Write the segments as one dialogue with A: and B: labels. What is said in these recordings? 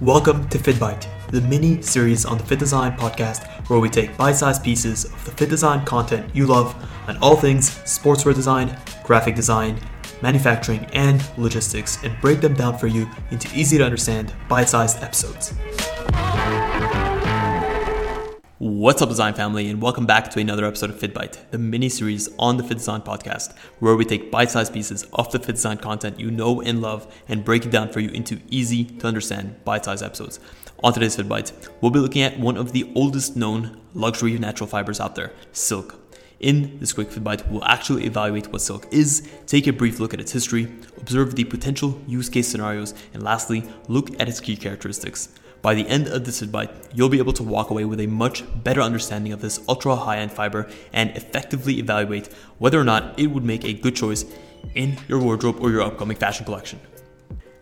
A: Welcome to FittBite, the mini series on the FittDesign podcast where we take bite sized pieces of the FittDesign content you love on all things sportswear design, graphic design, manufacturing, and logistics and break them down for you into easy to understand bite sized episodes. What's up, design family, and welcome back to another episode of FittBite, the mini series on the FittDesign podcast, where we take bite sized pieces of the FittDesign content you know and love and break it down for you into easy to understand bite sized episodes. On today's FittBite, we'll be looking at one of the oldest known luxury natural fibers out there, silk. In this quick FittBite, we'll actually evaluate what silk is, take a brief look at its history, observe the potential use case scenarios, and lastly, look at its key characteristics. By the end of this bite, you'll be able to walk away with a much better understanding of this ultra high end fiber and effectively evaluate whether or not it would make a good choice in your wardrobe or your upcoming fashion collection.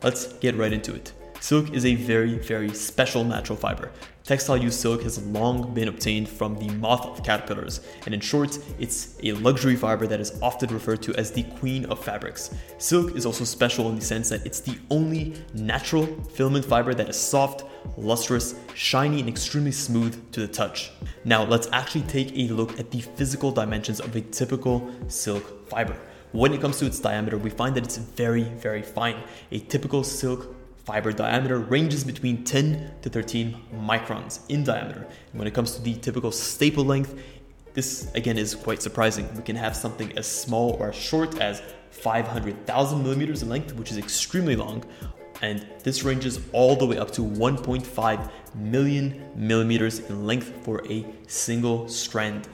A: Let's get right into it. Silk is a very, very special natural fiber. Textile use silk has long been obtained from the moth of caterpillars, and in short, it's a luxury fiber that is often referred to as the queen of fabrics. Silk is also special in the sense that it's the only natural filament fiber that is soft, lustrous, shiny, and extremely smooth to the touch. Now, let's actually take a look at the physical dimensions of a typical silk fiber. When it comes to its diameter, we find that it's very, very fine. A typical silk fiber diameter ranges between 10 to 13 microns in diameter. And when it comes to the typical staple length, this again is quite surprising. We can have something as small or as short as 500,000 millimeters in length, which is extremely long, and this ranges all the way up to 1.5 million millimeters in length for a single strand.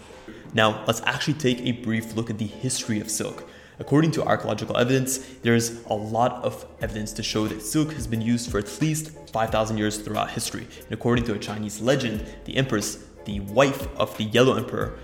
A: Now, let's actually take a brief look at the history of silk. According to archaeological evidence, there's a lot of evidence to show that silk has been used for at least 5,000 years throughout history. And according to a Chinese legend, the empress, the wife of the Yellow Emperor,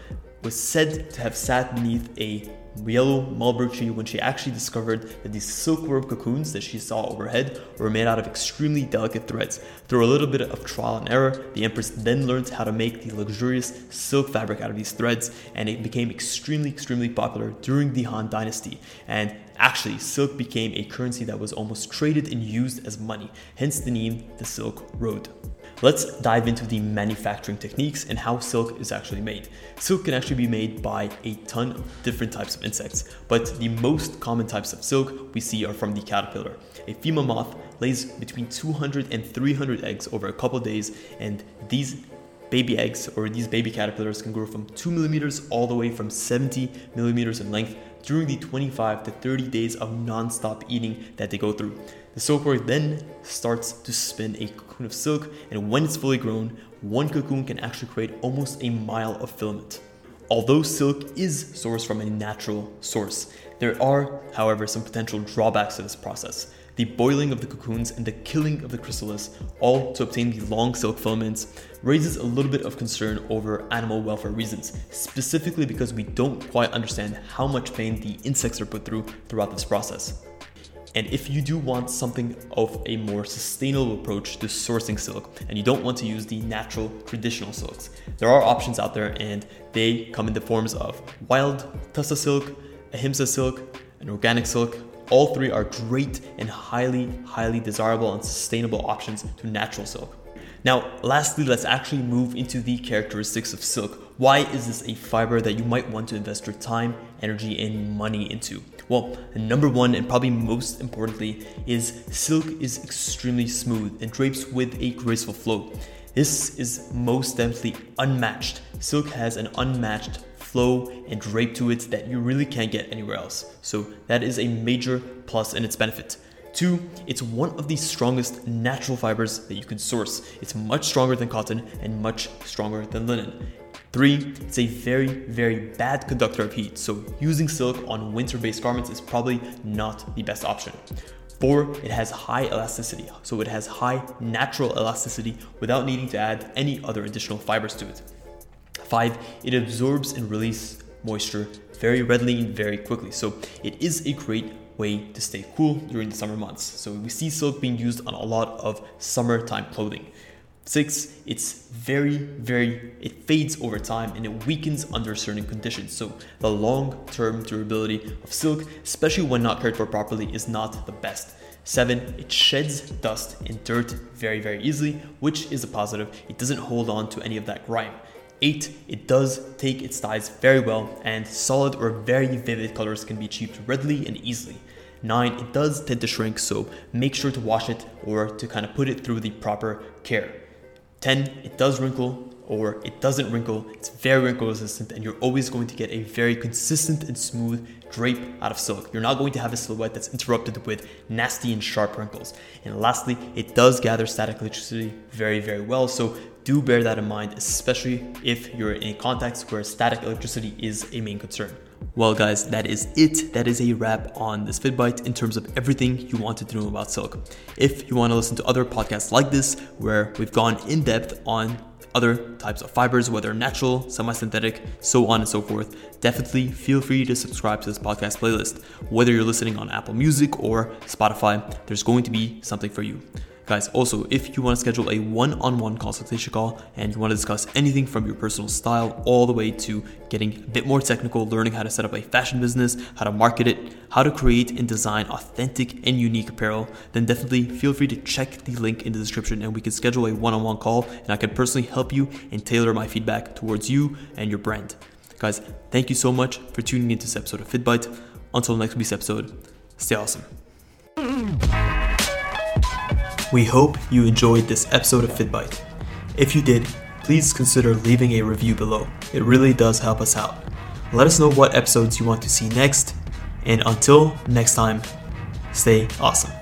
A: was said to have sat beneath a yellow mulberry tree when she actually discovered that these silkworm cocoons that she saw overhead were made out of extremely delicate threads. Through a little bit of trial and error, the empress then learned how to make the luxurious silk fabric out of these threads, and it became extremely, extremely popular during the Han Dynasty. And Actually, silk became a currency that was almost traded and used as money, hence the name the Silk Road. Let's dive into the manufacturing techniques and how silk is actually made. Silk can actually be made by a ton of different types of insects, but the most common types of silk we see are from the caterpillar. A female moth lays between 200 and 300 eggs over a couple days, and these baby eggs or these baby caterpillars can grow from 2 millimeters all the way from 70 millimeters in length during the 25 to 30 days of non-stop eating that they go through. The silkworm then starts to spin a cocoon of silk, and when it's fully grown, one cocoon can actually create almost a mile of filament. Although silk is sourced from a natural source, there are, however, some potential drawbacks to this process the boiling of the cocoons and the killing of the chrysalis, all to obtain the long silk filaments, raises a little bit of concern over animal welfare reasons, specifically because we don't quite understand how much pain the insects are put through throughout this process. And if you do want something of a more sustainable approach to sourcing silk and you don't want to use the natural traditional silks, there are options out there and they come in the forms of wild tussa silk, ahimsa silk, and organic silk, all three are great and highly, highly desirable and sustainable options to natural silk. Now, lastly, let's actually move into the characteristics of silk. Why is this a fiber that you might want to invest your time, energy, and money into? Well, number one, and probably most importantly, is silk is extremely smooth and drapes with a graceful flow. This is most definitely unmatched. Silk has an unmatched flow and drape to it that you really can't get anywhere else. So that is a major plus in its benefit. Two, it's one of the strongest natural fibers that you can source. It's much stronger than cotton and much stronger than linen. Three, it's a very, very bad conductor of heat, so using silk on winter based garments is probably not the best option. Four, it has high elasticity, so it has high natural elasticity without needing to add any other additional fibers to it. Five, it absorbs and releases moisture very readily and very quickly. So it is a great way to stay cool during the summer months. So we see silk being used on a lot of summertime clothing. Six, it's very, very, it fades over time and it weakens under certain conditions. So the long term durability of silk, especially when not cared for properly, is not the best. Seven, it sheds dust and dirt very, very easily, which is a positive. It doesn't hold on to any of that grime. Eight, it does take its dyes very well, and solid or very vivid colors can be achieved readily and easily. Nine, it does tend to shrink, so make sure to wash it or to kind of put it through the proper care. 10, it does wrinkle or it doesn't wrinkle. It's very wrinkle resistant and you're always going to get a very consistent and smooth drape out of silk. You're not going to have a silhouette that's interrupted with nasty and sharp wrinkles. And lastly, it does gather static electricity very, very well. So do bear that in mind, especially if you're in a context where static electricity is a main concern. Well, guys, that is it. That is a wrap on this FittBite in terms of everything you wanted to know about silk. If you want to listen to other podcasts like this, where we've gone in depth on other types of fibers, whether natural, semi synthetic, so on and so forth, definitely feel free to subscribe to this podcast playlist. Whether you're listening on Apple Music or Spotify, there's going to be something for you. Guys, also, if you want to schedule a one on one consultation call and you want to discuss anything from your personal style all the way to getting a bit more technical, learning how to set up a fashion business, how to market it, how to create and design authentic and unique apparel, then definitely feel free to check the link in the description and we can schedule a one on one call and I can personally help you and tailor my feedback towards you and your brand. Guys, thank you so much for tuning into this episode of FittBite. Until next week's episode, stay awesome. We hope you enjoyed this episode of FittBite. If you did, please consider leaving a review below. It really does help us out. Let us know what episodes you want to see next, and until next time, stay awesome.